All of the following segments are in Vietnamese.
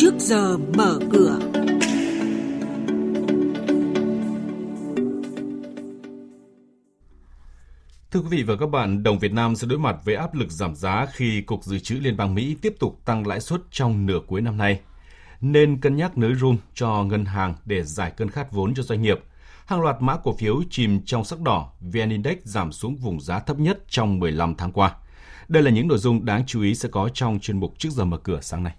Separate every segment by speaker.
Speaker 1: trước giờ mở cửa. Thưa quý vị và các bạn, đồng Việt Nam sẽ đối mặt với áp lực giảm giá khi Cục Dự trữ Liên bang Mỹ tiếp tục tăng lãi suất trong nửa cuối năm nay. Nên cân nhắc nới room cho ngân hàng để giải cơn khát vốn cho doanh nghiệp. Hàng loạt mã cổ phiếu chìm trong sắc đỏ, VN Index giảm xuống vùng giá thấp nhất trong 15 tháng qua. Đây là những nội dung đáng chú ý sẽ có trong chuyên mục trước giờ mở cửa sáng nay.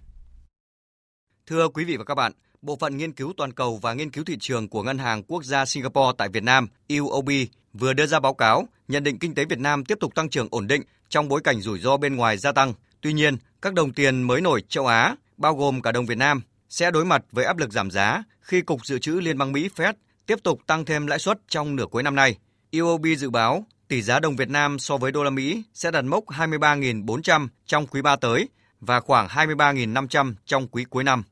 Speaker 2: Thưa quý vị và các bạn, Bộ phận Nghiên cứu Toàn cầu và Nghiên cứu Thị trường của Ngân hàng Quốc gia Singapore tại Việt Nam, UOB, vừa đưa ra báo cáo nhận định kinh tế Việt Nam tiếp tục tăng trưởng ổn định trong bối cảnh rủi ro bên ngoài gia tăng. Tuy nhiên, các đồng tiền mới nổi châu Á, bao gồm cả đồng Việt Nam, sẽ đối mặt với áp lực giảm giá khi Cục Dự trữ Liên bang Mỹ Fed tiếp tục tăng thêm lãi suất trong nửa cuối năm nay. UOB dự báo tỷ giá đồng Việt Nam so với đô la Mỹ sẽ đạt mốc 23.400 trong quý 3 tới và khoảng 23.500 trong quý cuối năm.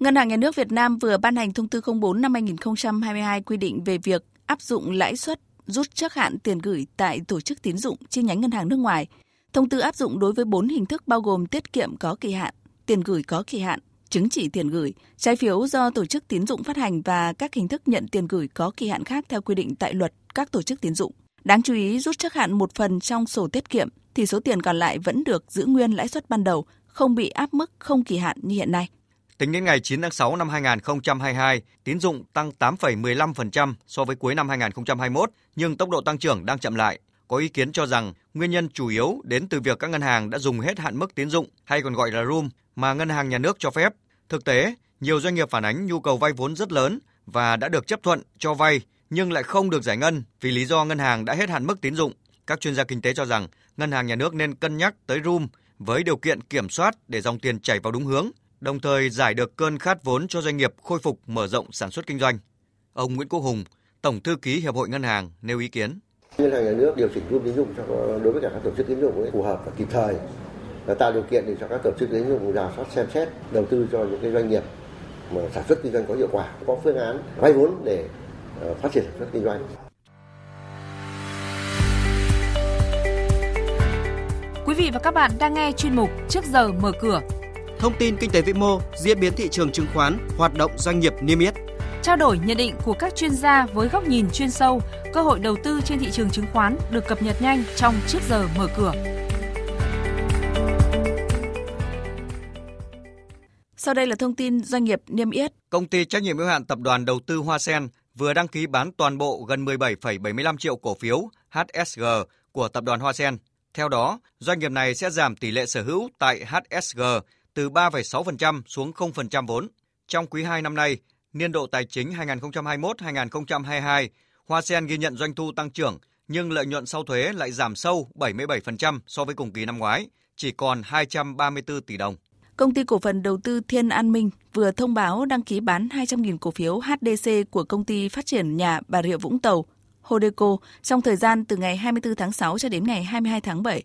Speaker 3: Ngân hàng Nhà nước Việt Nam vừa ban hành thông tư 04 năm 2022 quy định về việc áp dụng lãi suất rút trước hạn tiền gửi tại tổ chức tín dụng chi nhánh ngân hàng nước ngoài. Thông tư áp dụng đối với 4 hình thức bao gồm tiết kiệm có kỳ hạn, tiền gửi có kỳ hạn, chứng chỉ tiền gửi, trái phiếu do tổ chức tín dụng phát hành và các hình thức nhận tiền gửi có kỳ hạn khác theo quy định tại luật các tổ chức tín dụng. Đáng chú ý rút trước hạn một phần trong sổ tiết kiệm thì số tiền còn lại vẫn được giữ nguyên lãi suất ban đầu, không bị áp mức không kỳ hạn như hiện nay.
Speaker 2: Tính đến ngày 9 tháng 6 năm 2022, tín dụng tăng 8,15% so với cuối năm 2021, nhưng tốc độ tăng trưởng đang chậm lại. Có ý kiến cho rằng nguyên nhân chủ yếu đến từ việc các ngân hàng đã dùng hết hạn mức tín dụng hay còn gọi là room mà ngân hàng nhà nước cho phép. Thực tế, nhiều doanh nghiệp phản ánh nhu cầu vay vốn rất lớn và đã được chấp thuận cho vay nhưng lại không được giải ngân vì lý do ngân hàng đã hết hạn mức tín dụng. Các chuyên gia kinh tế cho rằng ngân hàng nhà nước nên cân nhắc tới room với điều kiện kiểm soát để dòng tiền chảy vào đúng hướng, đồng thời giải được cơn khát vốn cho doanh nghiệp khôi phục mở rộng sản xuất kinh doanh. Ông Nguyễn Quốc Hùng, Tổng thư ký Hiệp hội Ngân hàng nêu ý kiến.
Speaker 4: Ngân hàng nhà nước điều chỉnh room tín dụng cho đối với cả các tổ chức tín dụng phù hợp và kịp thời và tạo điều kiện để cho các tổ chức tín dụng rà soát xem xét đầu tư cho những cái doanh nghiệp mà sản xuất kinh doanh có hiệu quả, có phương án vay vốn để ờ, phát triển sản xuất kinh doanh.
Speaker 5: Vị và các bạn đang nghe chuyên mục Trước giờ mở cửa.
Speaker 6: Thông tin kinh tế vĩ mô, diễn biến thị trường chứng khoán, hoạt động doanh nghiệp niêm yết.
Speaker 5: Trao đổi nhận định của các chuyên gia với góc nhìn chuyên sâu, cơ hội đầu tư trên thị trường chứng khoán được cập nhật nhanh trong Trước giờ mở cửa.
Speaker 3: Sau đây là thông tin doanh nghiệp niêm yết.
Speaker 2: Công ty trách nhiệm hữu hạn tập đoàn đầu tư Hoa Sen vừa đăng ký bán toàn bộ gần 17,75 triệu cổ phiếu HSG của tập đoàn Hoa Sen. Theo đó, doanh nghiệp này sẽ giảm tỷ lệ sở hữu tại HSG từ 3,6% xuống 0% vốn. Trong quý 2 năm nay, niên độ tài chính 2021-2022, Hoa Sen ghi nhận doanh thu tăng trưởng nhưng lợi nhuận sau thuế lại giảm sâu 77% so với cùng kỳ năm ngoái, chỉ còn 234 tỷ đồng.
Speaker 3: Công ty cổ phần đầu tư Thiên An Minh vừa thông báo đăng ký bán 200.000 cổ phiếu HDC của công ty phát triển nhà Bà Rịa Vũng Tàu, Hodeco, trong thời gian từ ngày 24 tháng 6 cho đến ngày 22 tháng 7.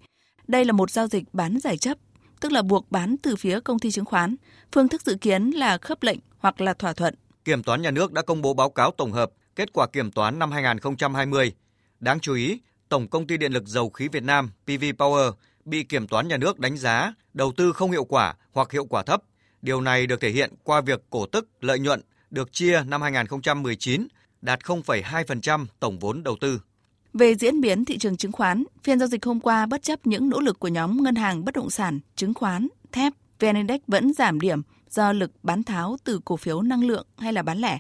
Speaker 3: Đây là một giao dịch bán giải chấp, tức là buộc bán từ phía công ty chứng khoán. Phương thức dự kiến là khớp lệnh hoặc là thỏa thuận.
Speaker 2: Kiểm toán nhà nước đã công bố báo cáo tổng hợp kết quả kiểm toán năm 2020. Đáng chú ý, Tổng công ty Điện lực Dầu khí Việt Nam PV Power bị kiểm toán nhà nước đánh giá đầu tư không hiệu quả hoặc hiệu quả thấp. Điều này được thể hiện qua việc cổ tức lợi nhuận được chia năm 2019 đạt 0,2% tổng vốn đầu tư.
Speaker 3: Về diễn biến thị trường chứng khoán, phiên giao dịch hôm qua bất chấp những nỗ lực của nhóm ngân hàng bất động sản, chứng khoán, thép, VN Index vẫn giảm điểm do lực bán tháo từ cổ phiếu năng lượng hay là bán lẻ.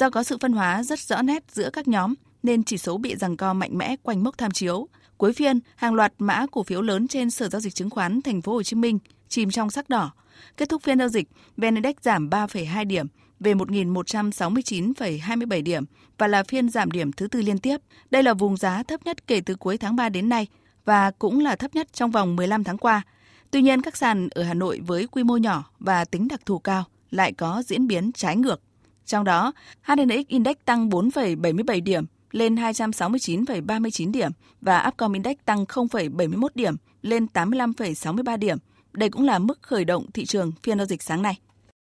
Speaker 3: Do có sự phân hóa rất rõ nét giữa các nhóm nên chỉ số bị giằng co mạnh mẽ quanh mốc tham chiếu. Cuối phiên, hàng loạt mã cổ phiếu lớn trên Sở giao dịch chứng khoán Thành phố Hồ Chí Minh chìm trong sắc đỏ. Kết thúc phiên giao dịch, VN Index giảm 3,2 điểm về 1.169,27 điểm và là phiên giảm điểm thứ tư liên tiếp. Đây là vùng giá thấp nhất kể từ cuối tháng 3 đến nay và cũng là thấp nhất trong vòng 15 tháng qua. Tuy nhiên, các sàn ở Hà Nội với quy mô nhỏ và tính đặc thù cao lại có diễn biến trái ngược. Trong đó, HNX Index tăng 4,77 điểm lên 269,39 điểm và Upcom Index tăng 0,71 điểm lên 85,63 điểm. Đây cũng là mức khởi động thị trường phiên giao dịch sáng nay.